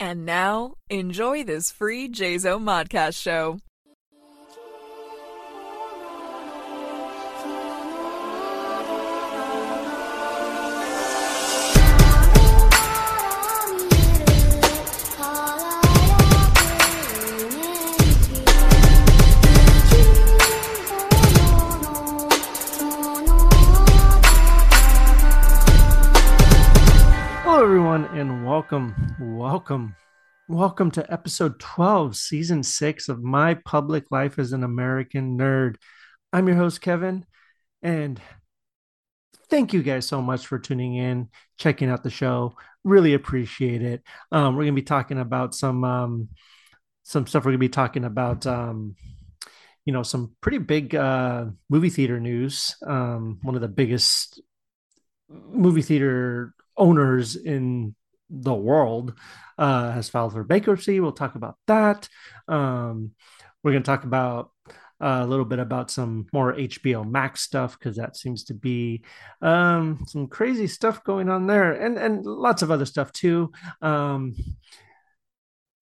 And now, enjoy this free JZO Modcast show. Welcome, welcome, welcome to episode 12, season six of My Public Life as an American Nerd. I'm your host, Kevin, and thank you guys so much for tuning in, checking out the show. Really appreciate it. Um, we're going to be talking about some, um, some stuff. We're going to be talking about, um, you know, some pretty big uh, movie theater news. Um, one of the biggest movie theater owners in the world uh, has filed for bankruptcy. We'll talk about that. Um, we're going to talk about uh, a little bit about some more HBO Max stuff because that seems to be um, some crazy stuff going on there, and and lots of other stuff too. Um,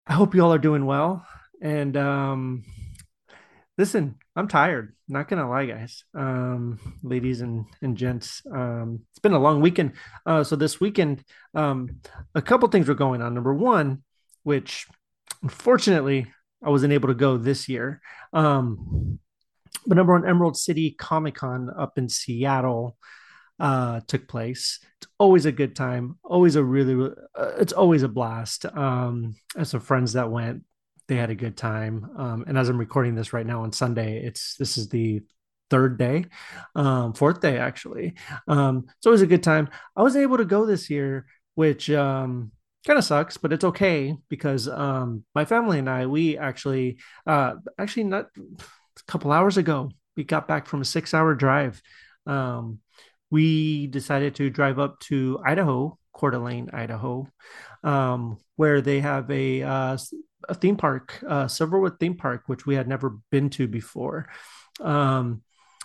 I hope you all are doing well, and um, listen, I'm tired. Not gonna lie, guys, um, ladies and and gents. Um, it's been a long weekend. Uh, so this weekend, um, a couple things were going on. Number one, which unfortunately I wasn't able to go this year. Um, but number one, Emerald City Comic Con up in Seattle uh, took place. It's always a good time. Always a really, uh, it's always a blast. Um, I some friends that went they had a good time. Um, and as I'm recording this right now on Sunday, it's this is the third day, um, fourth day actually. Um, it's always a good time. I was able to go this year, which um, kind of sucks, but it's okay because um, my family and I we actually uh, actually not a couple hours ago we got back from a six hour drive. Um, we decided to drive up to Idaho, Coeur d'Alene, Idaho, um, where they have a uh, a theme park, uh, Silverwood theme park, which we had never been to before. Um,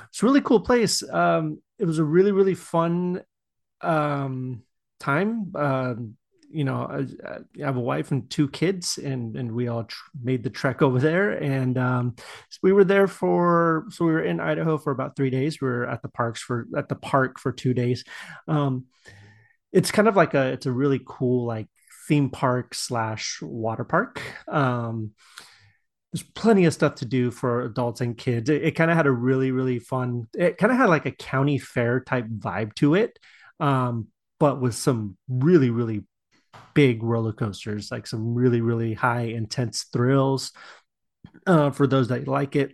it's a really cool place. Um, it was a really really fun um, time. Uh, you know, I, I, have a wife and two kids, and and we all tr- made the trek over there. And um, so we were there for so we were in Idaho for about three days. We were at the parks for at the park for two days. Um, it's kind of like a it's a really cool like theme park slash water park. Um, there's plenty of stuff to do for adults and kids. It, it kind of had a really, really fun, it kind of had like a county fair type vibe to it, um, but with some really, really big roller coasters, like some really, really high intense thrills uh, for those that like it,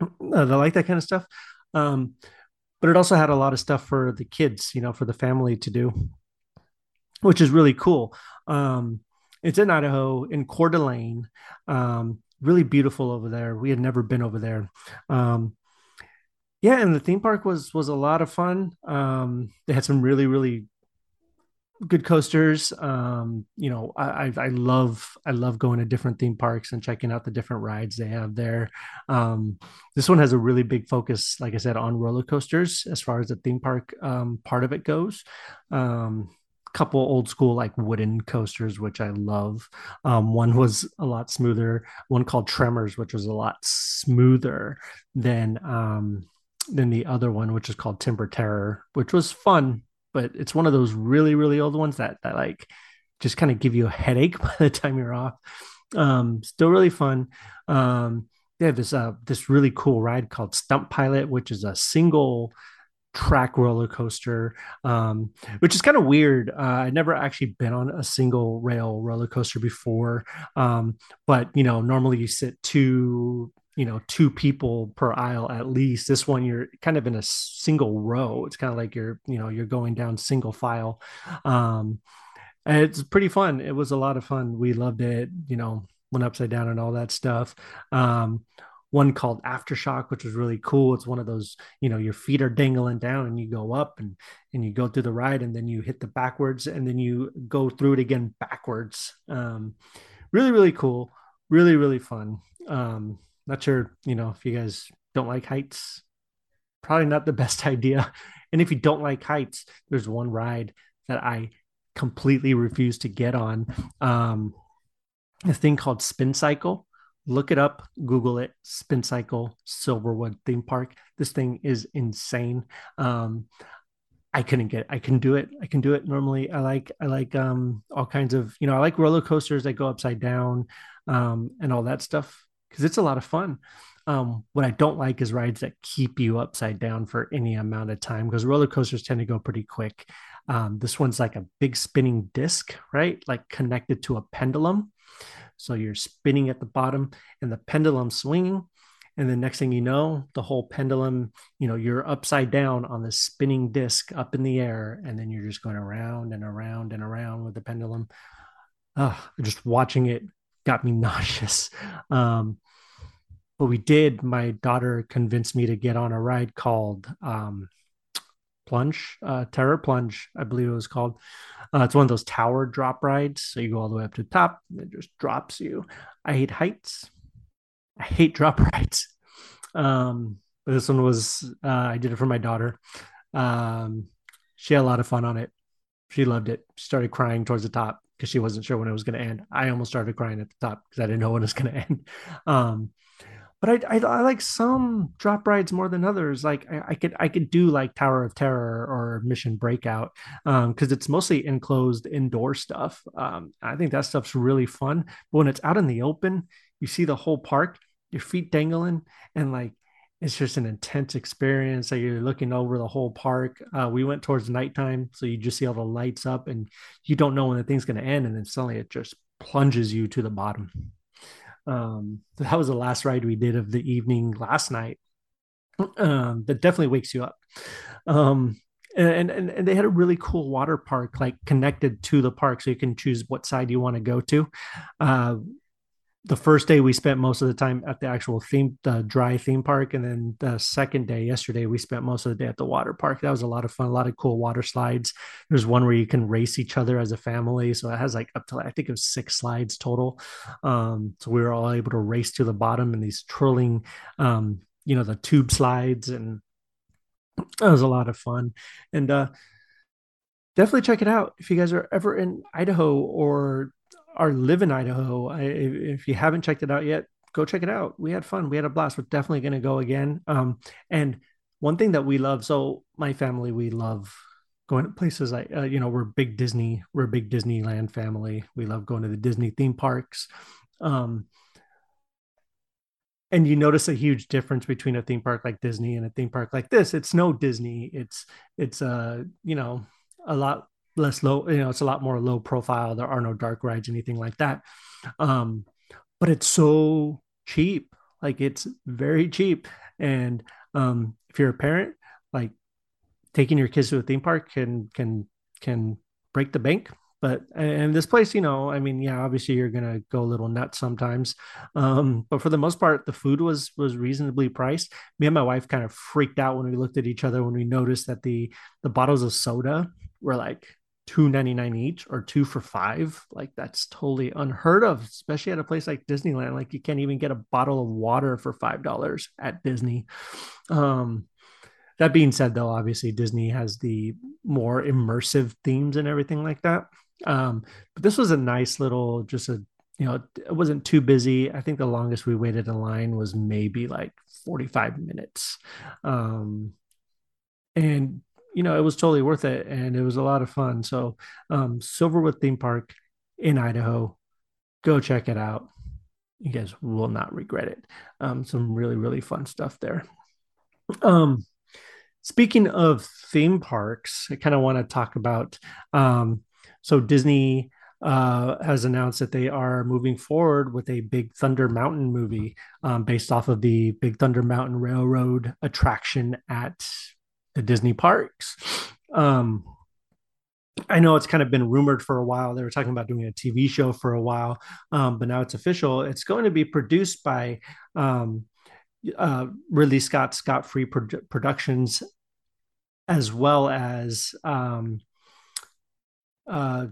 uh, that like that kind of stuff. Um, but it also had a lot of stuff for the kids, you know, for the family to do which is really cool. Um, it's in Idaho in Coeur d'Alene. Um, really beautiful over there. We had never been over there. Um, yeah, and the theme park was was a lot of fun. Um, they had some really really good coasters. Um, you know, I, I love I love going to different theme parks and checking out the different rides they have there. Um, this one has a really big focus, like I said, on roller coasters as far as the theme park um, part of it goes. Um, couple old school like wooden coasters which i love um, one was a lot smoother one called tremors which was a lot smoother than um, than the other one which is called timber terror which was fun but it's one of those really really old ones that that like just kind of give you a headache by the time you're off. Um, still really fun. Um, they have this uh, this really cool ride called Stunt Pilot which is a single track roller coaster, um, which is kind of weird. Uh, I'd never actually been on a single rail roller coaster before, um, but you know, normally you sit two, you know, two people per aisle at least. This one, you're kind of in a single row. It's kind of like you're, you know, you're going down single file. Um, and it's pretty fun. It was a lot of fun. We loved it. You know, went upside down and all that stuff. Um, one called aftershock which was really cool it's one of those you know your feet are dangling down and you go up and and you go through the ride and then you hit the backwards and then you go through it again backwards um really really cool really really fun um not sure you know if you guys don't like heights probably not the best idea and if you don't like heights there's one ride that i completely refuse to get on um, a thing called Spin Cycle. Look it up, Google it, Spin Cycle Silverwood theme park. This thing is insane. Um, I couldn't get I can do it. I can do it normally. I like I like um all kinds of, you know, I like roller coasters that go upside down um and all that stuff because it's a lot of fun. Um, what I don't like is rides that keep you upside down for any amount of time because roller coasters tend to go pretty quick. Um, this one's like a big spinning disc, right? Like connected to a pendulum. So you're spinning at the bottom and the pendulum swinging. And the next thing you know, the whole pendulum, you know, you're upside down on the spinning disc up in the air. And then you're just going around and around and around with the pendulum. Uh, just watching it got me nauseous. Um, but we did. My daughter convinced me to get on a ride called um, Plunge, uh, Terror Plunge, I believe it was called. Uh, it's one of those tower drop rides. So you go all the way up to the top, and it just drops you. I hate heights. I hate drop rides. Um, but this one was, uh, I did it for my daughter. Um, she had a lot of fun on it. She loved it. She started crying towards the top because she wasn't sure when it was going to end. I almost started crying at the top because I didn't know when it was going to end. Um, but I, I, I like some drop rides more than others. Like I, I, could I could do like Tower of Terror or Mission Breakout because um, it's mostly enclosed indoor stuff. Um, I think that stuff's really fun. But when it's out in the open, you see the whole park, your feet dangling, and like it's just an intense experience. Like you're looking over the whole park. Uh, we went towards nighttime, so you just see all the lights up, and you don't know when the thing's going to end, and then suddenly it just plunges you to the bottom. Um, that was the last ride we did of the evening last night. Um, that definitely wakes you up. Um, and, and and they had a really cool water park like connected to the park, so you can choose what side you want to go to. Uh, the first day we spent most of the time at the actual theme the dry theme park and then the second day yesterday we spent most of the day at the water park. That was a lot of fun a lot of cool water slides. There's one where you can race each other as a family so it has like up to i think it was six slides total. Um, so we were all able to race to the bottom in these twirling um, you know the tube slides and that was a lot of fun. And uh definitely check it out if you guys are ever in idaho or or live in Idaho, I, if you haven't checked it out yet, go check it out. We had fun. We had a blast. We're definitely going to go again. Um, and one thing that we love, so my family, we love going to places like, uh, you know, we're big Disney, we're a big Disneyland family. We love going to the Disney theme parks. Um, and you notice a huge difference between a theme park like Disney and a theme park like this. It's no Disney. It's, it's, uh, you know, a lot less low, you know, it's a lot more low profile. There are no dark rides, anything like that. Um, but it's so cheap. Like it's very cheap. And um, if you're a parent, like taking your kids to a theme park can can can break the bank. But and this place, you know, I mean, yeah, obviously you're gonna go a little nuts sometimes. Um, but for the most part, the food was was reasonably priced. Me and my wife kind of freaked out when we looked at each other when we noticed that the the bottles of soda were like two ninety nine each or two for five. Like that's totally unheard of, especially at a place like Disneyland. Like you can't even get a bottle of water for five dollars at Disney. Um, that being said, though, obviously Disney has the more immersive themes and everything like that. Um, but this was a nice little, just a you know, it wasn't too busy. I think the longest we waited in line was maybe like 45 minutes. Um, and you know, it was totally worth it and it was a lot of fun. So, um, Silverwood Theme Park in Idaho, go check it out. You guys will not regret it. Um, some really, really fun stuff there. Um, speaking of theme parks, I kind of want to talk about um, so Disney uh, has announced that they are moving forward with a Big Thunder Mountain movie um, based off of the Big Thunder Mountain Railroad attraction at the Disney parks. Um, I know it's kind of been rumored for a while. They were talking about doing a TV show for a while, um, but now it's official. It's going to be produced by um, uh, Ridley Scott Scott Free Pro- Productions, as well as um, uh,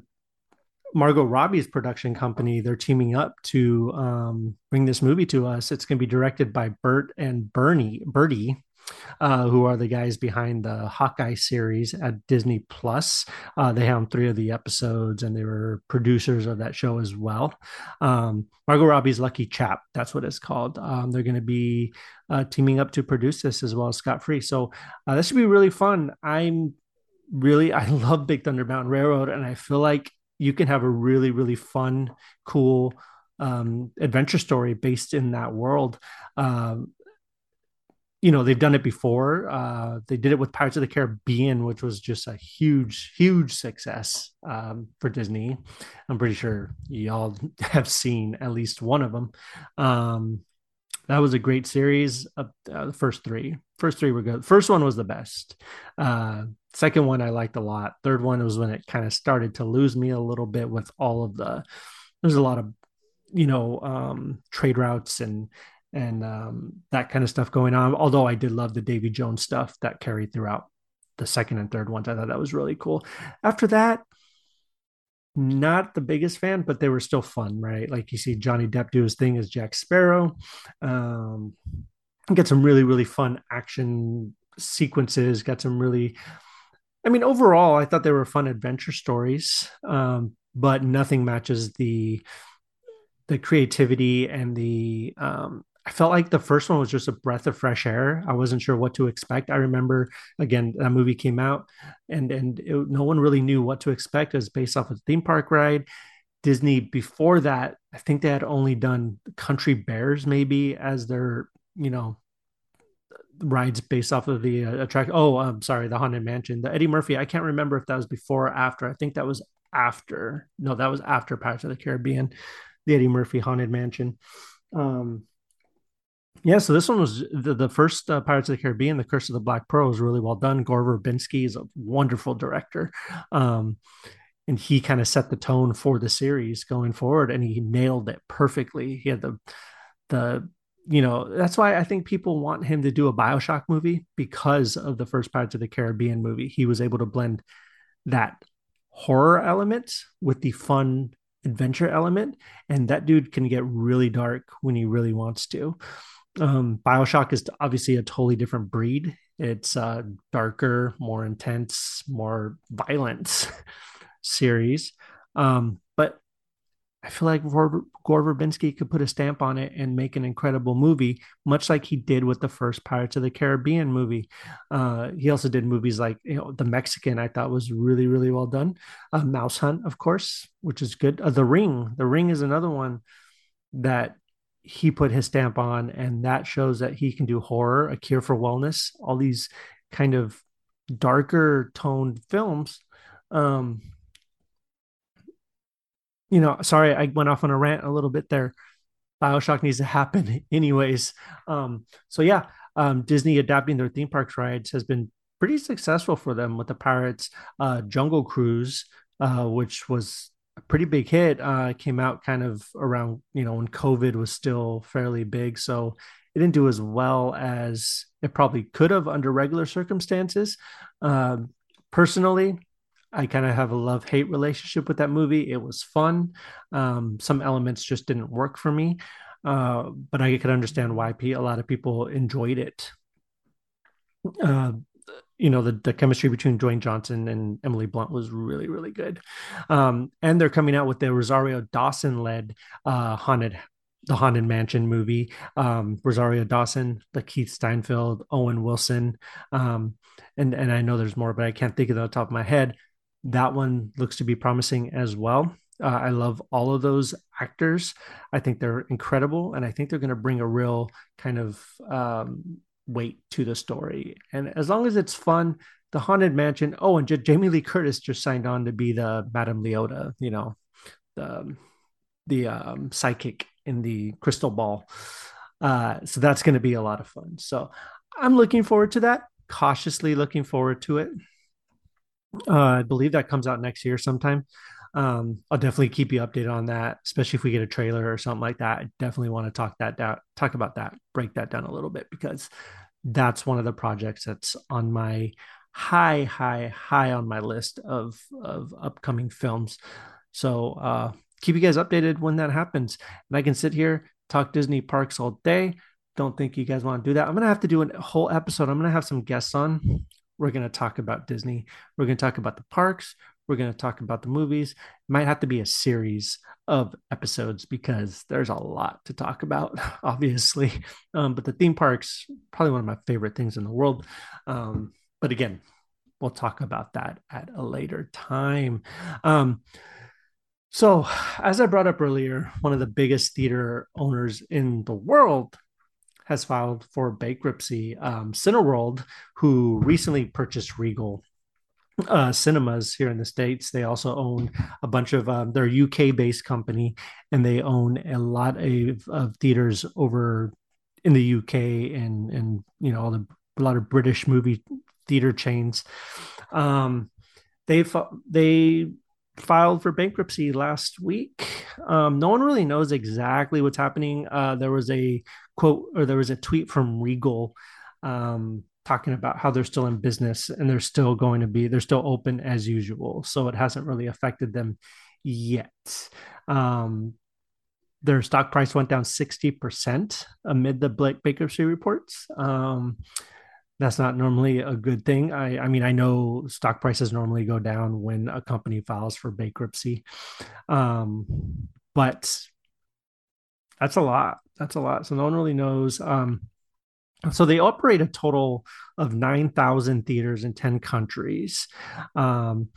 Margot Robbie's production company. They're teaming up to um, bring this movie to us. It's going to be directed by Bert and Bernie Bertie uh, who are the guys behind the Hawkeye series at Disney Plus. Uh, they have three of the episodes, and they were producers of that show as well. Um, Margot Robbie's Lucky Chap, that's what it's called. Um, they're going to be uh, teaming up to produce this as well as Scott Free. So uh, this should be really fun. I'm really, I love Big Thunder Mountain Railroad, and I feel like you can have a really, really fun, cool um, adventure story based in that world. Um, you know they've done it before. Uh, they did it with pirates of the caribbean which was just a huge huge success um, for disney. I'm pretty sure y'all have seen at least one of them um, that was a great series uh, uh, the first three. First three were good. First one was the best. Uh, second one i liked a lot. Third one was when it kind of started to lose me a little bit with all of the there's a lot of you know um, trade routes and and um, that kind of stuff going on. Although I did love the Davy Jones stuff that carried throughout the second and third ones. I thought that was really cool. After that, not the biggest fan, but they were still fun, right? Like you see Johnny Depp do his thing as Jack Sparrow. Um, get some really, really fun action sequences, got some really, I mean, overall, I thought they were fun adventure stories, um, but nothing matches the the creativity and the um, I felt like the first one was just a breath of fresh air. I wasn't sure what to expect. I remember again that movie came out, and and it, no one really knew what to expect. It was based off a theme park ride. Disney before that, I think they had only done Country Bears maybe as their you know rides based off of the uh. Oh, I'm sorry, the Haunted Mansion, the Eddie Murphy. I can't remember if that was before or after. I think that was after. No, that was after Pirates of the Caribbean, the Eddie Murphy Haunted Mansion. Um, yeah, so this one was the, the first uh, Pirates of the Caribbean, The Curse of the Black Pearl was really well done. Gore Verbinski is a wonderful director. Um, and he kind of set the tone for the series going forward and he nailed it perfectly. He had the, the, you know, that's why I think people want him to do a Bioshock movie because of the first Pirates of the Caribbean movie. He was able to blend that horror element with the fun adventure element. And that dude can get really dark when he really wants to um, Bioshock is obviously a totally different breed. It's a darker, more intense, more violent series. Um, but I feel like Gore, Gore Verbinski could put a stamp on it and make an incredible movie, much like he did with the first Pirates of the Caribbean movie. Uh, he also did movies like you know The Mexican. I thought was really really well done. Uh, Mouse Hunt, of course, which is good. Uh, the Ring. The Ring is another one that he put his stamp on, and that shows that he can do horror, a cure for wellness, all these kind of darker toned films. Um, you know, sorry, I went off on a rant a little bit there. Bioshock needs to happen, anyways. Um, so yeah, um, Disney adapting their theme parks rides has been pretty successful for them with the Pirates uh, Jungle Cruise, uh, which was a pretty big hit. Uh, came out kind of around you know when COVID was still fairly big, so it didn't do as well as it probably could have under regular circumstances. Uh, personally, I kind of have a love hate relationship with that movie. It was fun. Um, some elements just didn't work for me, uh, but I could understand why a lot of people enjoyed it. Uh, you know the, the chemistry between Dwayne Johnson and Emily Blunt was really really good, um, and they're coming out with the Rosario Dawson led uh, haunted the haunted mansion movie. Um, Rosario Dawson, LaKeith Stanfield, Owen Wilson, um, and and I know there's more, but I can't think of it on the top of my head. That one looks to be promising as well. Uh, I love all of those actors. I think they're incredible, and I think they're going to bring a real kind of um, weight to the story. And as long as it's fun, the Haunted Mansion. Oh, and J- Jamie Lee Curtis just signed on to be the Madame Leota, you know, the the um, psychic in the crystal ball. Uh, so that's going to be a lot of fun. So I'm looking forward to that. Cautiously looking forward to it. Uh, I believe that comes out next year sometime. Um, I'll definitely keep you updated on that, especially if we get a trailer or something like that. I definitely want to talk that down, talk about that, break that down a little bit because that's one of the projects that's on my high, high, high on my list of of upcoming films. So uh, keep you guys updated when that happens. And I can sit here talk Disney parks all day, don't think you guys want to do that. I'm to have to do a whole episode. I'm to have some guests on. We're to talk about Disney. We're to talk about the parks. We're going to talk about the movies. It might have to be a series of episodes because there's a lot to talk about, obviously. Um, but the theme parks, probably one of my favorite things in the world. Um, but again, we'll talk about that at a later time. Um, so, as I brought up earlier, one of the biggest theater owners in the world has filed for bankruptcy. Um, Cineworld, who recently purchased Regal uh, cinemas here in the states. They also own a bunch of um, they're a UK based company, and they own a lot of, of theaters over in the UK and and you know all the a lot of British movie theater chains. Um, they they filed for bankruptcy last week. Um, no one really knows exactly what's happening. Uh, there was a quote or there was a tweet from Regal um, talking about how they're still in business and they're still going to be they're still open as usual. So it hasn't really affected them yet. Um, their stock price went down 60% amid the Blake bankruptcy reports. Um, that's not normally a good thing. I, I mean i know stock prices normally go down when a company files for bankruptcy. Um, but that's a lot. That's a lot. So no one really knows. Um, so they operate a total of 9,000 theaters in 10 countries. Um,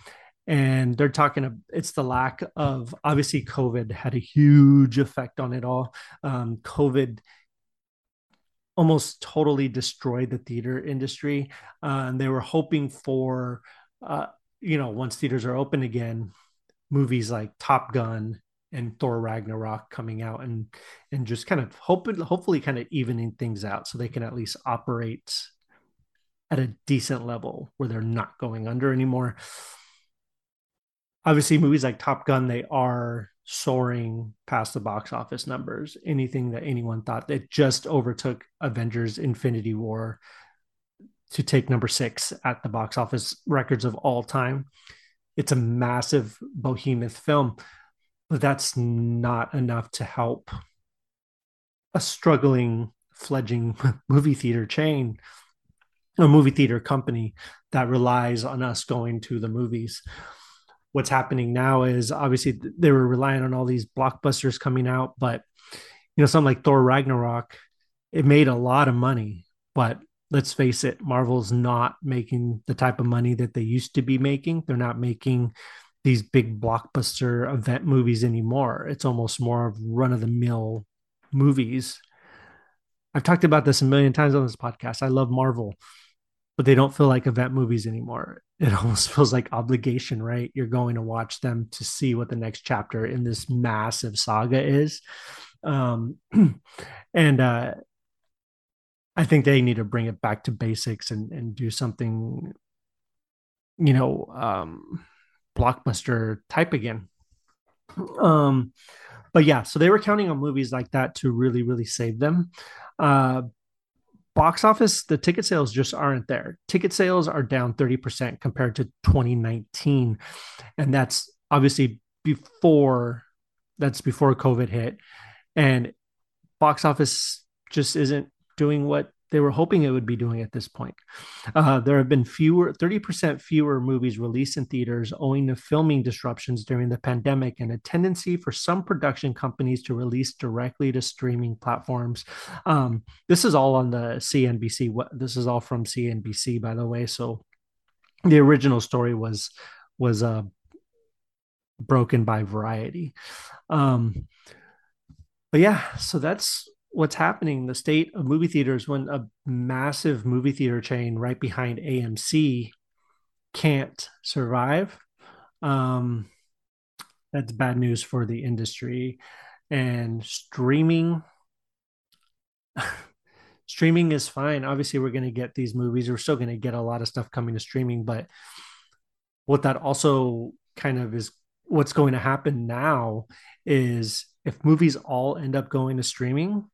and they're talking of, it's the lack of obviously covid had a huge effect on it all um, covid almost totally destroyed the theater industry uh, and they were hoping for uh, you know once theaters are open again movies like top gun and Thor Ragnarok coming out and and just kind of hoping hopefully kind of evening things out so they can at least operate at a decent level where they're not going under anymore. Obviously, movies like Top Gun they are soaring past the box office numbers. Anything that anyone thought that just overtook Avengers Infinity War to take number 6 at the box office records of all time. It's a massive behemoth film that's not enough to help a struggling fledgling movie theater chain a movie theater company that relies on us going to the movies. What's happening now is obviously they were relying on all these blockbusters coming out but you know something like thor ragnarok it made a lot of money but let's face it marvel's not making the type of money that they used to be making. They're not making these big blockbuster event movies anymore. It's almost more of run of the mill movies. I've talked about this a million times on this podcast. I love Marvel, but they don't feel like event movies anymore. It almost feels like obligation, right? You're going to watch them to see what the next chapter in this massive saga is. Um, and uh, I think they need to bring it back to basics and, and do something, you know, um, blockbuster type again. Um, but yeah, so they were counting on movies like that to really, really save them. Uh, box office, the ticket sales just aren't there. Ticket sales are down 30% compared to 2019. And that's obviously before that's before COVID hit. And box office just isn't doing what they were hoping it would be doing at this point. Uh, there have been fewer, 30% fewer movies released in theaters owing to filming disruptions during the pandemic and a tendency for some production companies to release directly to streaming platforms. Um, this is all on the CNBC. This is all from CNBC, by the way. So the original story was was uh, broken by Variety. Um, but yeah, so that's what's happening the state of movie theaters when a massive movie theater chain right behind AMC can't survive um that's bad news for the industry. And streaming streaming is fine. Obviously we're going to get these movies. We're still going to get a lot of stuff coming to streaming but what that also kind of is what's going to happen now is if movies all end up going to streaming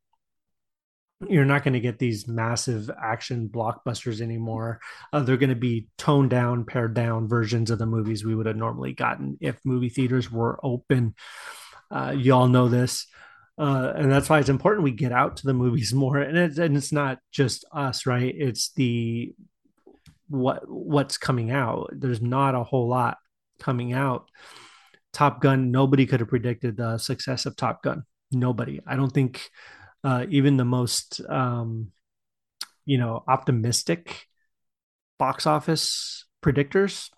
you're not going to get these massive action blockbusters anymore. Uh, they're going to be toned down, pared down versions of the movies we would have normally gotten if movie theaters were open. Uh, you all know this. uh, and that's why it's important we get out to the movies more. And it's and it's not just us, right? It's the what what's coming out. There's not a whole lot coming out. Top Gun, nobody could have predicted the success of Top Gun. Nobody. I don't think uh, even the most um, you know optimistic box office predictors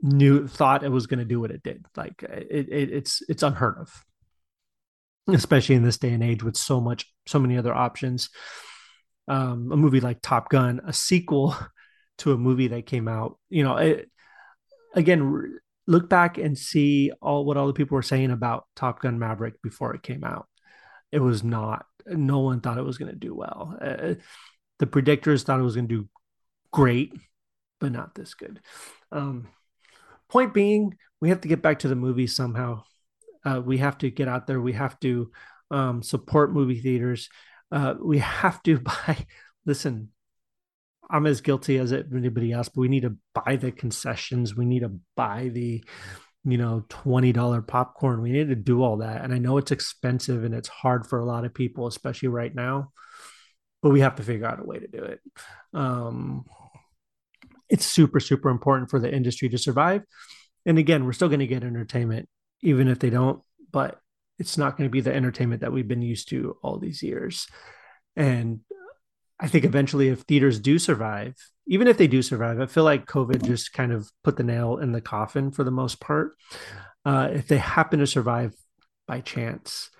knew thought it was going to do what it did. Like it, it, it's it's unheard of, especially in this day and age with so much so many other options. Um, a movie like Top Gun, a sequel to a movie that came out, you know, it, again, look back and see all what all the people were saying about Top Gun Maverick before it came out. It was not. No one thought it was going to do well. Uh, the predictors thought it was going to do great, but not this good. Um, point being, we have to get back to the movies somehow. Uh, we have to get out there. We have to um, support movie theaters. Uh, we have to buy. Listen, I'm as guilty as anybody else, but we need to buy the concessions. We need to buy the, you know, $20 popcorn. We need to do all that. And I know it's expensive and it's hard for a lot of people, especially right now, but we have to figure out a way to do it. Um, it's super, super important for the industry to survive. And again, we're still going to get entertainment, even if they don't, but it's not going to be the entertainment that we've been used to all these years. And I think eventually, if theaters do survive, even if they do survive, I feel like COVID just kind of put the nail in the coffin for the most part. Uh, if they happen to survive by chance,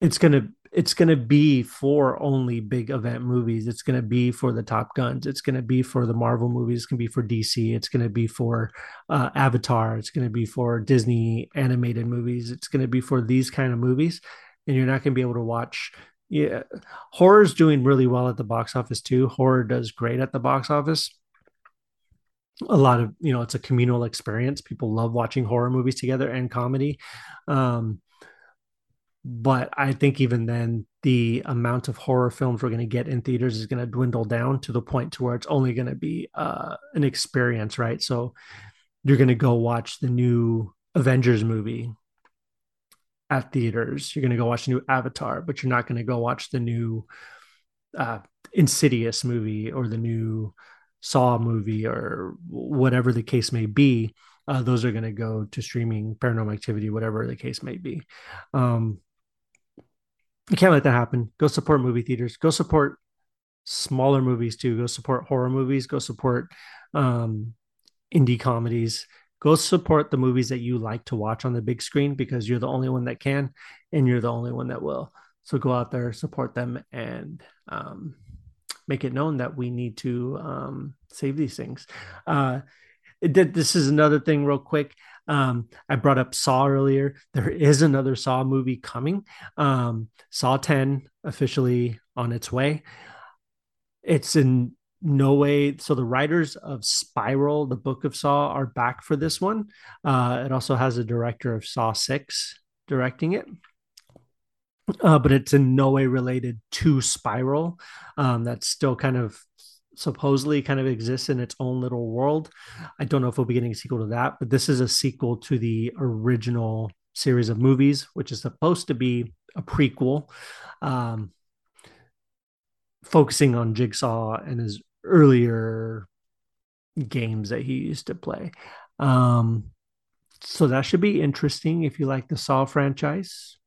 it's gonna it's gonna be for only big event movies. It's gonna be for the Top Guns. It's gonna be for the Marvel movies. It's gonna be for DC. It's gonna be for uh, Avatar. It's gonna be for Disney animated movies. It's gonna be for these kind of movies, and you're not gonna be able to watch yeah. Horror's doing really well at the box office too. Horror does great at the box office. A lot of you know it's a communal experience. People love watching horror movies together and comedy. Um but i think even then the amount of horror films we're going to get in theaters is going to dwindle down to the point to where it's only going to be uh an experience right? So you're going to go watch the new avengers movie at theaters. You're going to go watch the new Avatar, but you're not going to go watch the new uh, Insidious movie or the new Saw movie or whatever the case may be. Uh, those are going to go to streaming, Paranormal Activity, whatever the case may be. Um, you can't let that happen. Go support movie theaters. Go support smaller movies too. Go support horror movies. Go support um, indie comedies go support the movies that you like to watch on the big screen because you're the only one that can and you're the only one that will. So go out there, support them, and um, make it known that we need to um, save these things. Uh, did, this is another thing, real quick. Um, I brought up Saw earlier. There is another Saw movie coming. Um, Saw 10 officially on its way. It's in no way. So the writers of Spiral, the Book of Saw, are back for this one. Uh, it also has a director of Saw Six directing it. Uh, but it's in no way related to Spiral. Um, that's still kind of supposedly kind of exists in its own little world. I don't know if we'll be getting a sequel to that, but this is a sequel to the original series of movies, which is supposed to be a prequel. Um, focusing on Jigsaw and his earlier games that he used to play. Um, so that should be interesting if you like the Saw franchise.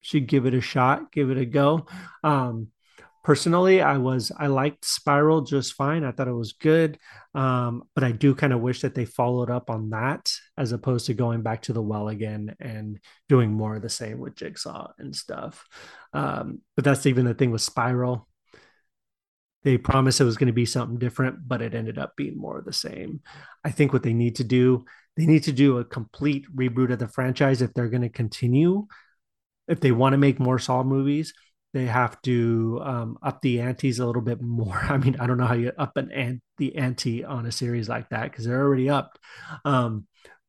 Should give it a shot, give it a go. Um, personally, I was I liked Spiral just fine. I thought it was good, um, but I do kind of wish that they followed up on that as opposed to going back to the well again and doing more of the same with Jigsaw and stuff. Um, but that's even the thing with Spiral they promised it was going to be something different, but it ended up being more of the same. I think what they need to do, they need to do a complete reboot of the franchise if they're going to continue. If they want to make more Saw movies, they have to um, up the antes a little bit more. I mean, I don't know how you up an ant the ante on a series like that because they're already up. Um,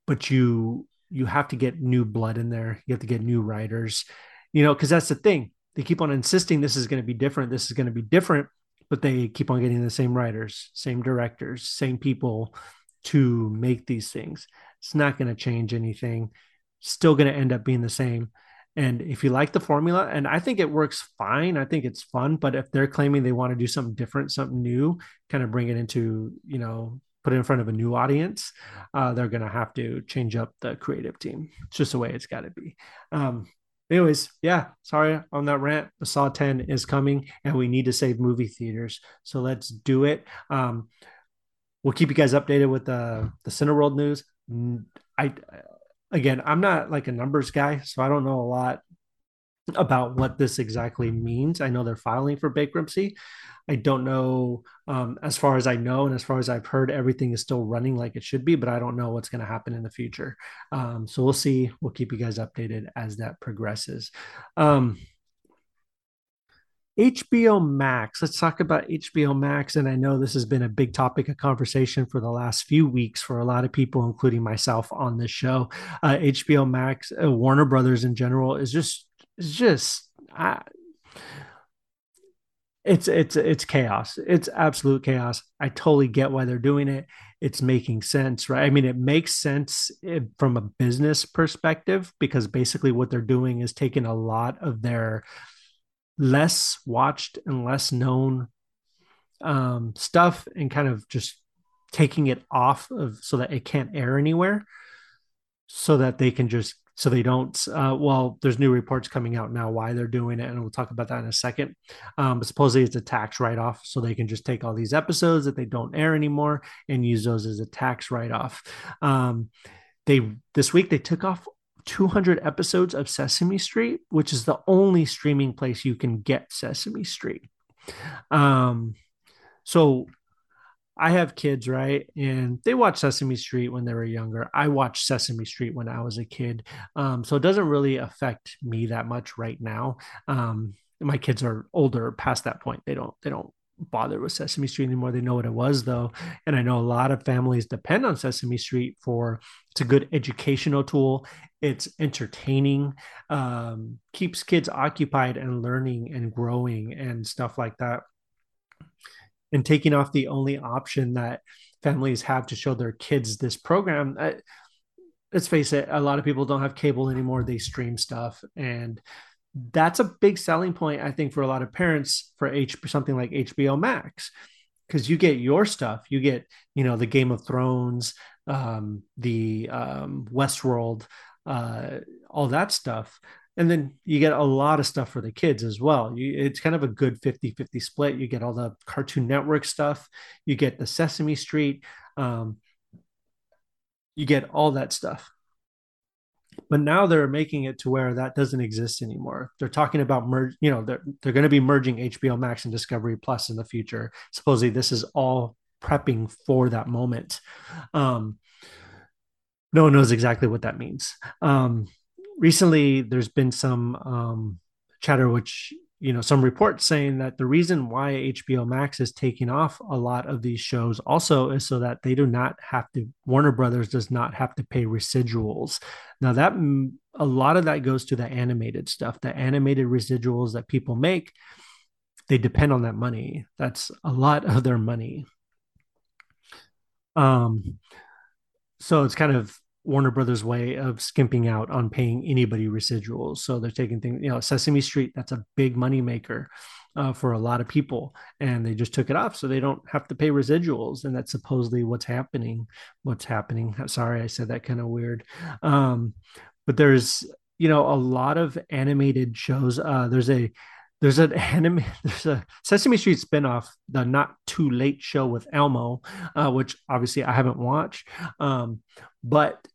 but you you have to get new blood in there. You have to get new writers. You know, because that's the thing. They keep on insisting this is going to be different. This is going to be different but they keep on getting the same writers, same directors, same people to make these things. It's not going to change anything. Still going to end up being the same. And if you like the formula, and I think it works fine, I think it's fun. But if they're claiming they want to do something different, something new, kind of bring it into, you know, put it in front of a new audience, uh, they're going to have to change up the creative team. It's just the way it's got to be. Um, anyways, yeah, sorry on that rant. The Saw 10 is coming and we need to save movie theaters. So let's do it. Um, we'll keep you guys updated with the, the Cineworld news. I, again, I'm not like a numbers guy, so I don't know a lot about what this exactly means. I know they're filing for bankruptcy. I don't know, um, as far as I know, and as far as I've heard, everything is still running like it should be, but I don't know what's going to happen in the future. Um, so we'll see. We'll keep you guys updated as that progresses. Um, HBO Max. Let's talk about HBO Max. And I know this has been a big topic of conversation for the last few weeks for a lot of people, including myself on this show. Uh, HBO Max, uh, Warner Brothers in general, is just, is just, I, it's it's it's chaos. It's absolute chaos. I totally get why they're doing it. It's making sense, right? I mean, it makes sense eh, from a business perspective because basically what they're doing is taking a lot of their less watched and less known um, stuff and kind of just taking it off of so that it can't air anywhere so that they can just so they don't uh, well there's new reports coming out now why they're doing it and we'll talk about that in a second um, but supposedly it's a tax write-off so they can just take all these episodes that they don't air anymore and use those as a tax write-off um, they this week they took off 200 episodes of Sesame Street, which is the only streaming place you can get Sesame Street. Um, so I have kids, right? And they watch Sesame Street when they were younger. I watched Sesame Street when I was a kid. Um, so it doesn't really affect me that much right now. Um, my kids are older past that point. They don't, they don't bother with Sesame Street anymore. They know what it was though. And I know a lot of families depend on Sesame Street for it's a good educational tool. It's entertaining, um, keeps kids occupied and learning and growing and stuff like that. And taking off the only option that families have to show their kids this program. I, let's face it, a lot of people don't have cable anymore. They stream stuff and that's a big selling point i think for a lot of parents for h something like hbo max because you get your stuff you get you know the game of thrones um, the um, westworld uh, all that stuff and then you get a lot of stuff for the kids as well you, it's kind of a good 50-50 split you get all the cartoon network stuff you get the sesame street um, you get all that stuff but now they're making it to where that doesn't exist anymore. They're talking about merge, you know, they're they're going to be merging HBO Max and Discovery Plus in the future. Supposedly, this is all prepping for that moment. Um, no one knows exactly what that means. Um, recently, there's been some um, chatter, which you know some reports saying that the reason why HBO Max is taking off a lot of these shows also is so that they do not have to Warner Brothers does not have to pay residuals. Now that a lot of that goes to the animated stuff, the animated residuals that people make, they depend on that money. That's a lot of their money. Um so it's kind of Warner Brothers way of skimping out on paying anybody residuals. So they're taking things, you know, Sesame Street, that's a big money maker uh, for a lot of people. And they just took it off so they don't have to pay residuals. And that's supposedly what's happening. What's happening. Sorry, I said that kind of weird. Um, but there's, you know, a lot of animated shows. Uh, there's a, there's an anime there's a sesame street spinoff the not too late show with elmo uh, which obviously i haven't watched um, but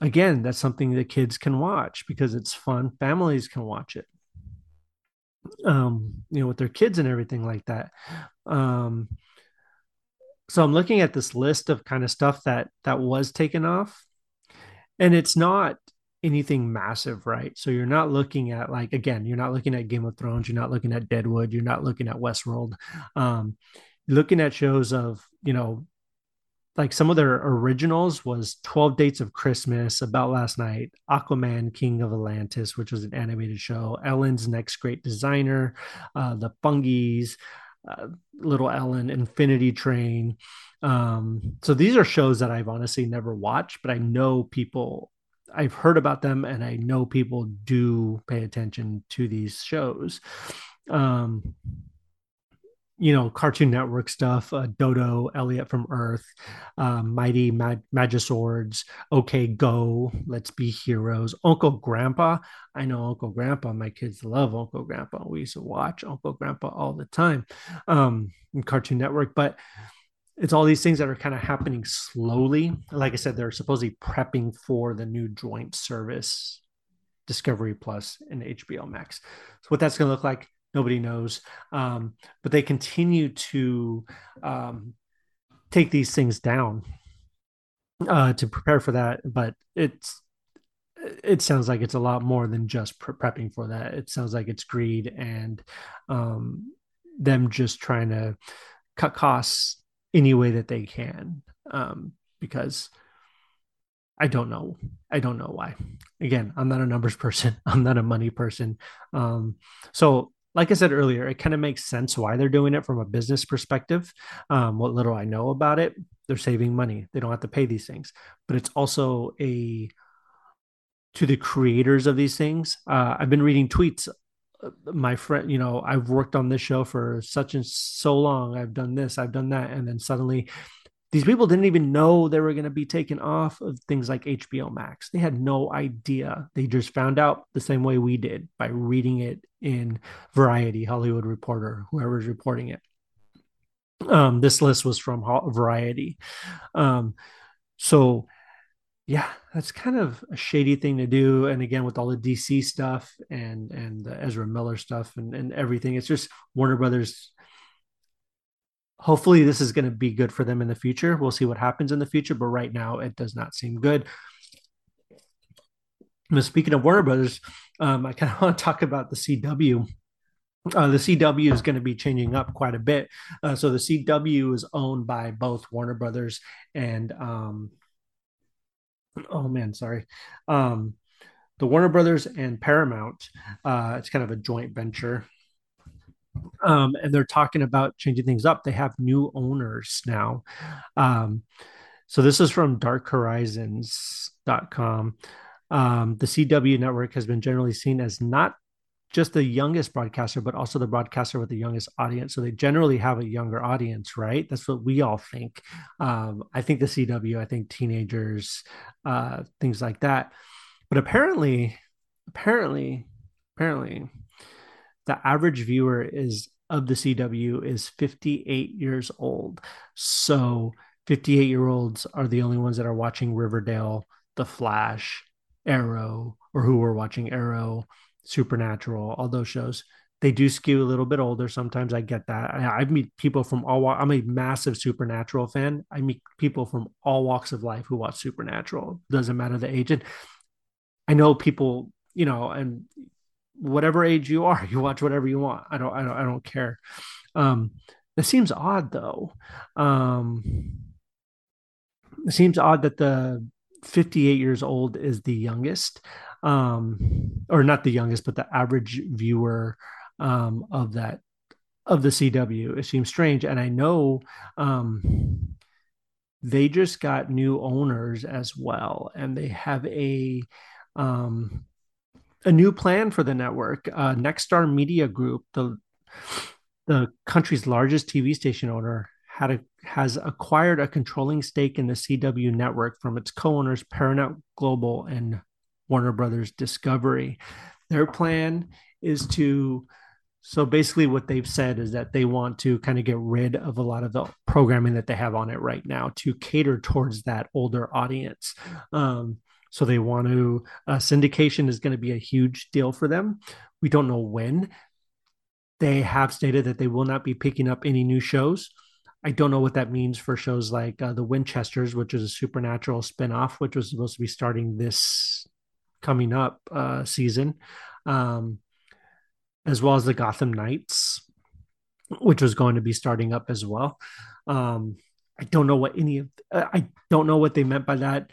again, that's something that kids can watch because it's fun. Families can watch it. Um, you know, with their kids and everything like that. Um, so I'm looking at this list of kind of stuff that that was taken off, and it's not anything massive, right? So you're not looking at like again, you're not looking at Game of Thrones, you're not looking at Deadwood, you're not looking at Westworld. Um, looking at shows of you know like some of their originals was 12 dates of christmas about last night aquaman king of atlantis which was an animated show ellen's next great designer uh, the fungies uh, little ellen infinity train um, so these are shows that i've honestly never watched but i know people I've heard about them and I know people do pay attention to these shows. Um, you know, Cartoon Network stuff, uh, Dodo, Elliot from Earth, uh, Mighty Mag- Magiswords, OK K.O., Let's Be Heroes, Uncle Grandpa. I know Uncle Grandpa. My kids love Uncle Grandpa. We used to watch Uncle Grandpa all the time, um, Cartoon Network. But it's all these things that are kind of happening slowly. Like I said, they're supposedly prepping for the new joint service, Discovery Plus and HBO Max. So what that's going to look like nobody knows. Um, but they continue to um, take these things down uh, to prepare for that. But it's it sounds like it's a lot more than just pre- prepping for that. It sounds like it's greed and um, them just trying to cut costs any way that they can um, because I don't know. I don't know why. Again, I'm not a numbers person. I'm not a money person. Um, so like I said earlier, it kind of makes sense why they're doing it from a business perspective. Um, what little I know about it, they're saving money. They don't have to pay these things, but it's also a to the creators of these things. Uh, I've been reading tweets. Uh, my friend, you know, I've worked on this show for such and so long. I've done this, I've done that, and then suddenly these people didn't even know they were going to be taken off of things like HBO Max. They had no idea. They just found out the same way we did by reading it in Variety, Hollywood Reporter, whoever's reporting it. Um, this list was from Variety. Um, so, yeah, that's kind of a shady thing to do. And again, with all the DC stuff and and the Ezra Miller stuff and, and everything, it's just Warner Brothers hopefully this is going to be good for them in the future. We'll see what happens in the future, but right now it does not seem good. Now, speaking of Warner Brothers, um, I kind of want to talk about the CW. Uh, the CW is going to be changing up quite a bit. Uh, so the CW is owned by both Warner Brothers and um, oh man, sorry, um, the Warner Brothers and Paramount. Uh, it's kind of a joint venture um, and they're talking about changing things up. They have new owners now. Um, so this is from darkhorizons.com. Um, the CW network has been generally seen as not just the youngest broadcaster, but also the broadcaster with the youngest audience. So they generally have a younger audience, right? That's what we all think. Um, I think the CW, I think teenagers, uh, things like that. But apparently, apparently, apparently, the average viewer is of the CW is 58 years old. So 58 year olds are the only ones that are watching Riverdale, The Flash, Arrow, or who are watching Arrow, Supernatural, all those shows. They do skew a little bit older. Sometimes I get that. I, I meet people from all. I'm a massive Supernatural fan. I meet people from all walks of life who watch Supernatural. Doesn't matter the age. And I know people, you know, and whatever age you are, you watch whatever you want. I don't, I don't, I don't care. Um, it seems odd though. Um, it seems odd that the 58 years old is the youngest, um, or not the youngest, but the average viewer um, of that of the CW. It seems strange, and I know um, they just got new owners as well, and they have a um, a new plan for the network. Uh, Nexstar Media Group, the the country's largest TV station owner, had a, has acquired a controlling stake in the CW network from its co-owners Paramount Global and Warner Brothers Discovery. Their plan is to so basically what they've said is that they want to kind of get rid of a lot of the programming that they have on it right now to cater towards that older audience. Um, so they want to, uh, syndication is going to be a huge deal for them. We don't know when. They have stated that they will not be picking up any new shows. I don't know what that means for shows like uh, The Winchesters, which is a supernatural spinoff, which was supposed to be starting this coming up uh, season, um, as well as the Gotham Knights, which was going to be starting up as well. Um, I don't know what any of uh, I don't know what they meant by that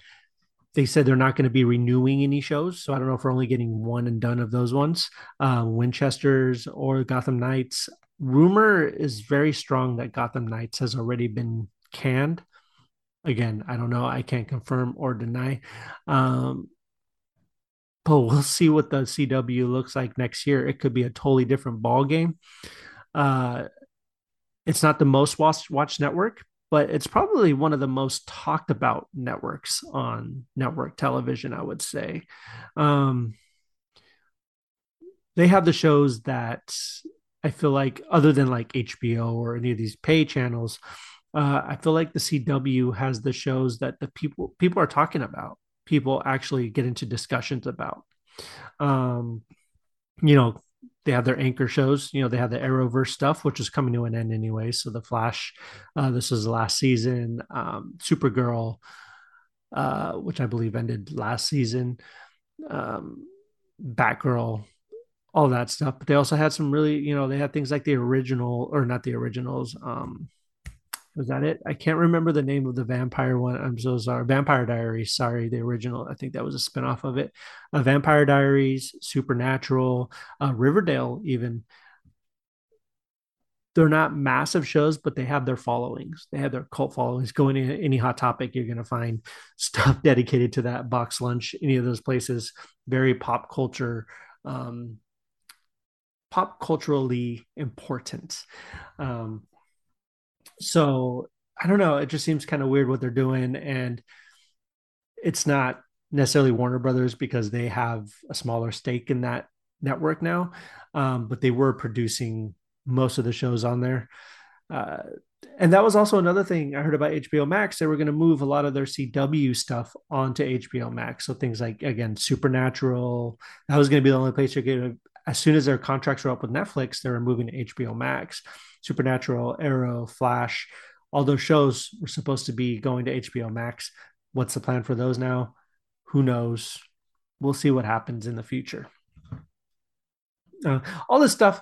they said they're not going to be renewing any shows. So I don't know if we're only getting one and done of those ones. Uh, Winchester's or Gotham Knights. Rumor is very strong that Gotham Knights has already been canned. Again, I don't know. I can't confirm or deny. Um, but we'll see what the CW looks like next year. It could be a totally different ball game. Uh, it's not the most watched watch network, but it's probably one of the most talked about networks on network television. I would say. Um, they have the shows that I feel like, other than like HBO or any of these pay channels, uh, I feel like the CW has the shows that the people people are talking about. People actually get into discussions about. Um, you know, they have their anchor shows. You know, they have the Arrowverse stuff, which is coming to an end anyway. So the Flash, uh, this was the last season. Um, Supergirl, uh, which I believe ended last season. Um, Batgirl, all that stuff. But they also had some really, you know, they had things like the original or not the originals. Um, was that it? I can't remember the name of the vampire one. I'm so sorry. Vampire Diaries. Sorry, the original. I think that was a spinoff of it. Uh, vampire Diaries, Supernatural, uh, Riverdale, even. They're not massive shows, but they have their followings. They have their cult followings. Going in any hot topic, you're going to find stuff dedicated to that. Box lunch, any of those places, very pop culture um, pop culturally important. Um, so I don't know. It just seems kind of weird what they're doing, and it's not necessarily Warner Brothers because they have a smaller stake in that network now, um, but they were producing most of the shows on there. Uh, and that was also another thing I heard about HBO Max. They were going to move a lot of their CW stuff onto HBO Max. So things like again Supernatural. That was going to be the only place you're going to as soon as their contracts were up with Netflix, they were moving to HBO Max. Supernatural, Arrow, Flash, all those shows were supposed to be going to HBO Max. What's the plan for those now? Who knows? We'll see what happens in the future. Uh, all this stuff.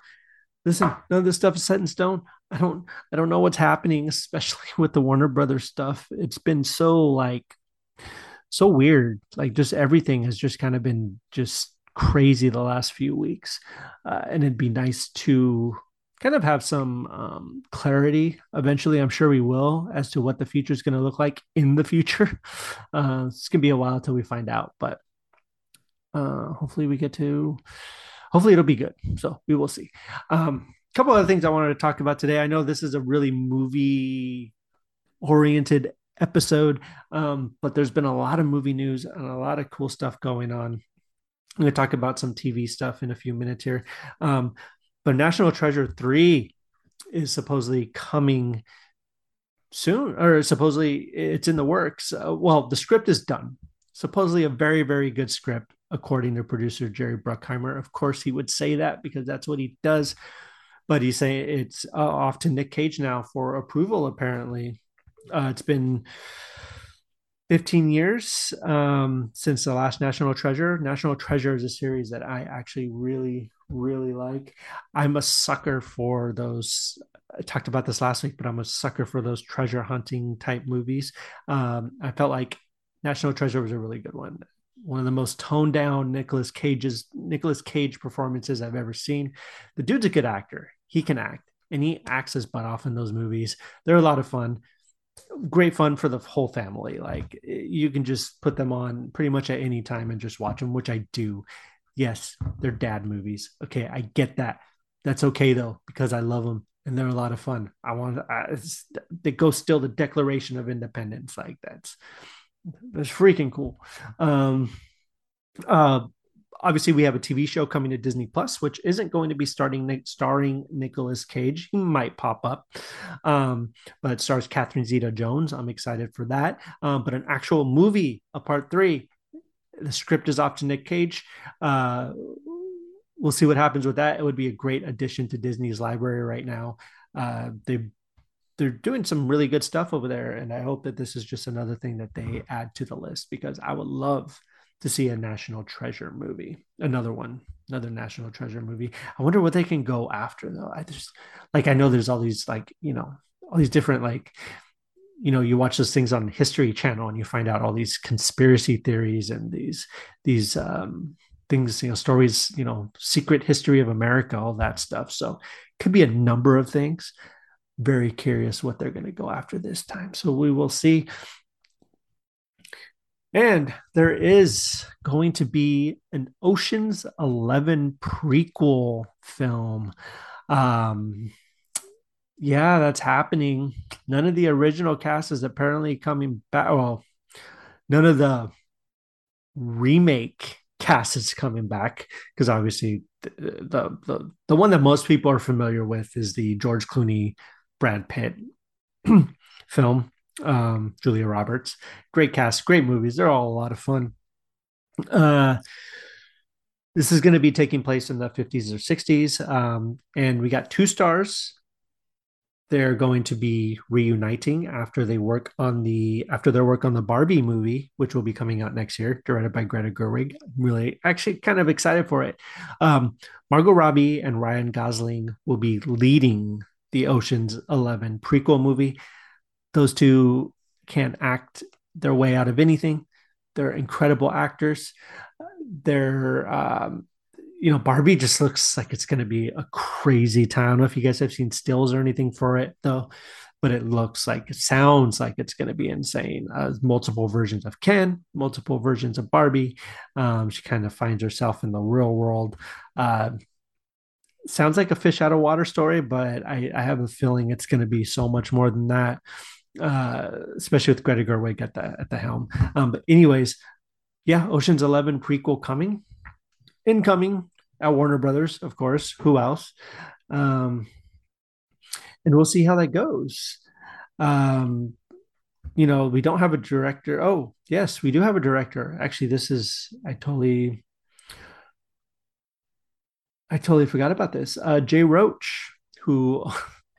Listen, none of this stuff is set in stone. I don't. I don't know what's happening, especially with the Warner Brothers stuff. It's been so like, so weird. Like just everything has just kind of been just crazy the last few weeks. Uh, and it'd be nice to kind of have some um, clarity eventually. I'm sure we will as to what the future is going to look like in the future. Uh, it's going to be a while till we find out, but uh, hopefully we get to, hopefully it'll be good. So we will see. Um, a couple other things I wanted to talk about today. I know this is a really movie oriented episode, um, but there's been a lot of movie news and a lot of cool stuff going on I'm going to talk about some TV stuff in a few minutes here. Um, but National Treasure 3 is supposedly coming soon, or supposedly it's in the works. Uh, well, the script is done. Supposedly a very, very good script, according to producer Jerry Bruckheimer. Of course, he would say that because that's what he does. But he's saying it's uh, off to Nick Cage now for approval, apparently. Uh, it's been 15 years um, since the last National Treasure. National Treasure is a series that I actually really, really like. I'm a sucker for those. I talked about this last week, but I'm a sucker for those treasure hunting type movies. Um, I felt like National Treasure was a really good one. One of the most toned down Nicolas Cage's Nicolas Cage performances I've ever seen. The dude's a good actor. He can act and he acts his butt off in those movies. They're a lot of fun great fun for the whole family. Like you can just put them on pretty much at any time and just watch them, which I do. Yes, they're dad movies. Okay, I get that. That's okay though because I love them and they're a lot of fun. I want to. They go still the Declaration of Independence. Like that's that's freaking cool. Um, uh, obviously we have a TV show coming to Disney Plus, which isn't going to be starting starring Nicolas Cage. He might pop up, um, but stars Catherine Zeta-Jones. I'm excited for that. Um, but an actual movie, a part three. The script is off to Nick Cage. Uh, we'll see what happens with that. It would be a great addition to Disney's library right now. Uh, they they're doing some really good stuff over there, and I hope that this is just another thing that they add to the list because I would love to see a national treasure movie. Another one another national treasure movie. I wonder what they can go after though. I just like i know there's all these like you know all these different like you know you watch those things on history channel and you find out all these conspiracy theories and these these um things you know stories you know secret history of america all that stuff. So could be a number of things. Very curious what they're going to go after this time. So we will see And there is going to be an Ocean's 11 prequel film. Um, yeah, that's happening. None of the original cast is apparently coming back. Well, none of the remake cast is coming back because obviously the, the, the the one that most people are familiar with is the George Clooney Brad Pitt film um, Julia Roberts. Great cast, great movies. They're all a lot of fun. Uh, this is going to be taking place in the 50s or 60s. Um, and we got two stars. They're going to be reuniting after they work on the after their work on the Barbie movie, which will be coming out next year, directed by Greta Gerwig. I'm really actually kind of excited for it. Um, Margot Robbie and Ryan Gosling will be leading the Ocean's Eleven prequel movie those two can't act their way out of anything. They're incredible actors. They're, um, you know, Barbie just looks like it's going to be a crazy time. I don't know if you guys have seen stills or anything for it, though, but it looks like, it sounds like it's going to be insane. Uh, multiple versions of Ken, multiple versions of Barbie. Um, she kind of finds herself in the real world. Uh, sounds like a fish out of water story, but I, I have a feeling it's going to be so much more than that uh, especially with Greta Gerwig at the at the helm. Um, but anyways, yeah, Ocean's Eleven prequel coming, incoming at Warner Brothers, of course. Who else? Um, and we'll see how that goes. Um, you know, we don't have a director. Oh, yes, we do have a director. Actually, this is I totally I totally forgot about this. Uh, Jay Roach, who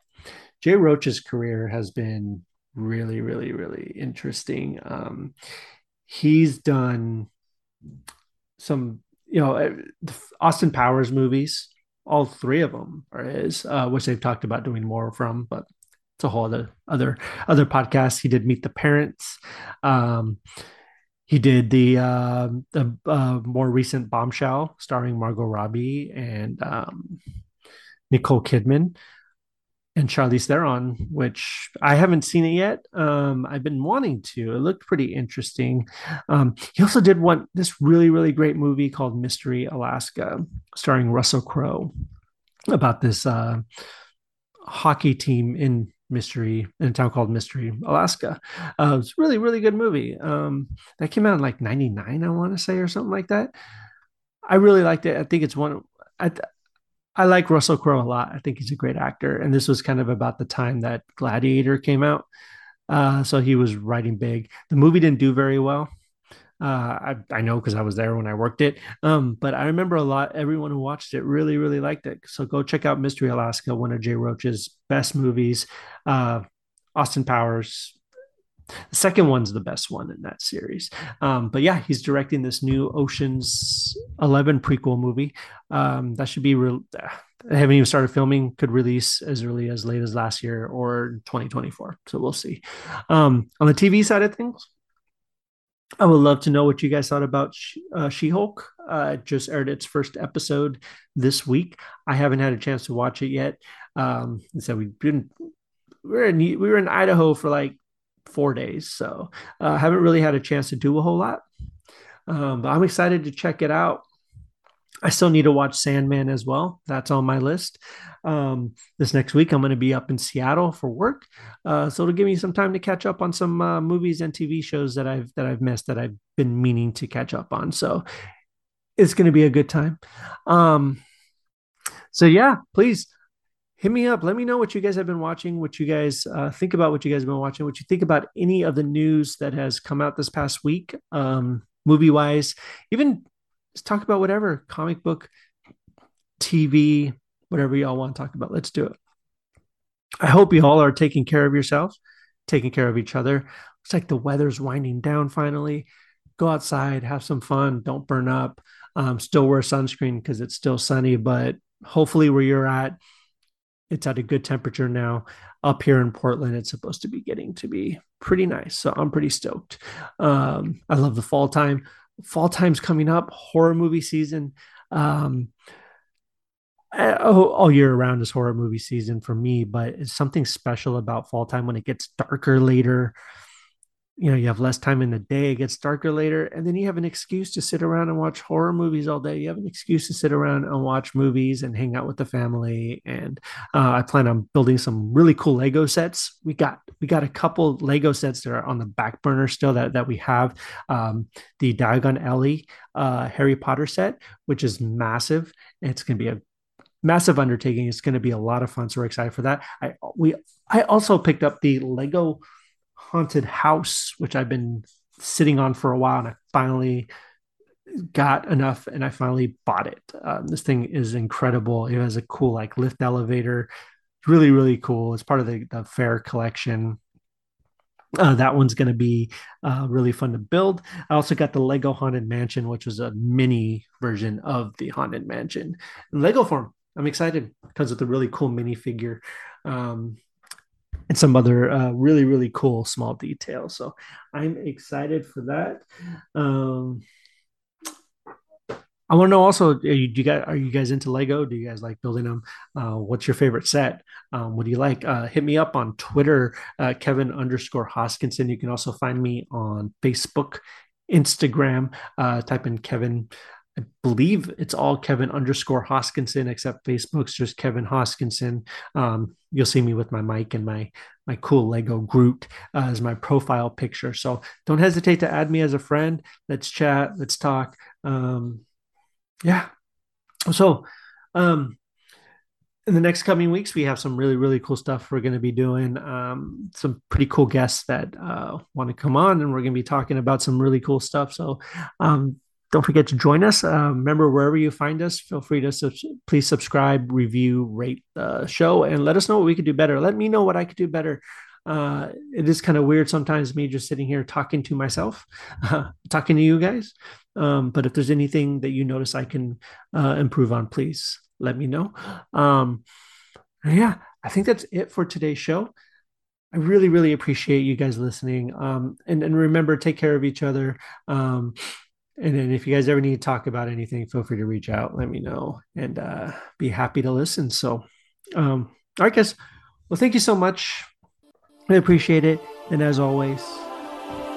Jay Roach's career has been really, really, really interesting. Um, he's done some, you know, uh, Austin Powers movies. All three of them are his, uh, which they've talked about doing more from, but it's a whole other other other podcast. He did Meet the Parents. Um, he did the uh, the uh, more recent Bombshell, starring Margot Robbie and um, Nicole Kidman and Charlize Theron, which I haven't seen it yet. Um, I've been wanting to. It looked pretty interesting. Um, he also did one this really really great movie called Mystery Alaska, starring Russell Crowe, about this uh, hockey team in Mystery in a town called Mystery, Alaska. Uh, it's really really good movie. Um, that came out in like '99, I want to say, or something like that. I really liked it. I think it's one. I, I like Russell Crowe a lot. I think he's a great actor. And this was kind of about the time that Gladiator came out. Uh, so he was writing big. The movie didn't do very well. Uh, I, I know because I was there when I worked it. Um, but I remember a lot, everyone who watched it really, really liked it. So go check out Mystery Alaska, one of Jay Roach's best movies. Uh, Austin Powers, the second one's the best one in that series. Um, but yeah, he's directing this new Ocean's Eleven prequel movie. Um, that should be real. I haven't even started filming. Could release as early as late as last year or 2024. So we'll see. Um, on the TV side of things, I would love to know what you guys thought about uh, She Hulk. Uh, just aired its first episode this week. I haven't had a chance to watch it yet. Um, so we've been we were in we were in Idaho for like four days. So I uh, haven't really had a chance to do a whole lot. Um, but I'm excited to check it out. I still need to watch Sandman as well. That's on my list. Um, this next week, I'm going to be up in Seattle for work, uh, so it'll give me some time to catch up on some uh, movies and TV shows that I've that I've missed that I've been meaning to catch up on. So it's going to be a good time. Um, so yeah, please hit me up. Let me know what you guys have been watching, what you guys uh, think about what you guys have been watching, what you think about any of the news that has come out this past week, um, movie wise. Even talk about whatever comic book, TV, whatever y'all want to talk about. Let's do it. I hope you all are taking care of yourselves, taking care of each other. Looks like the weather's winding down finally. Go outside, have some fun, don't burn up. Um, still wear sunscreen because it's still sunny, but hopefully, where you're at, it's at a good temperature now. Up here in Portland, it's supposed to be getting to be pretty nice. So I'm pretty stoked. Um, I love the fall time. Fall time's coming up, horror movie season. Um, all year around is horror movie season for me, but it's something special about fall time when it gets darker later. You know you have less time in the day it gets darker later and then you have an excuse to sit around and watch horror movies all day. You have an excuse to sit around and watch movies and hang out with the family and uh, i plan on building some really cool lego sets. We got we got a couple lego sets that are on the back burner still that, that we have um, the diagon alley uh, harry potter set which is massive. It's going to be a massive undertaking. It's going to be a lot of fun so we're excited for that. I we i also picked up the lego haunted house, which I've been sitting on for a while, and I finally got enough and I finally bought it. Um, this thing is incredible. It has a cool like lift elevator. Really, really cool. It's part of the, the fair collection. Uh, that one's going to be uh, really fun to build. I also got the Lego Haunted Mansion, which was a mini version of the Haunted Mansion in Lego form. I'm excited because of a really cool minifigure. Um, and some other uh, really really cool small details. So I'm excited for that. Um, I want to know also, are you, you guys, are you guys into Lego? Do you guys like building them? Uh, what's your favorite set? Um, what do you like? Uh, hit me up on Twitter, uh, Kevin underscore Hoskinson. You can also find me on Facebook, Instagram. Uh, type in Kevin I believe it's all Kevin underscore Hoskinson, except Facebook's just Kevin Hoskinson. Um, you'll see me with my mic and my my cool Lego Groot uh, as my profile picture. So don't hesitate to add me as a friend. Let's chat. Let's talk. Um, yeah. So um, in the next coming weeks, we have some really, really cool stuff we're going to be doing. Um, some pretty cool guests that uh, want to come on, and we're going to be talking about some really cool stuff. So um, don't forget to join us. Uh, remember, wherever you find us, feel free to please subscribe, review, rate the show, and let us know what we could do better. Let me know what I could do better. Uh, it is kind of weird sometimes me just sitting here talking to myself, uh, talking to you guys. Um, but if there's anything that you notice I can uh, improve on, please let me know. Um, yeah, I think that's it for today's show. I really, really appreciate you guys listening. Um, and, and remember, take care of each other. Um, and then if you guys ever need to talk about anything, feel free to reach out, let me know, and uh, be happy to listen. So, um, all right, guys. Well, thank you so much. I appreciate it. And as always,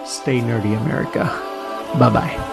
stay nerdy, America. Bye bye.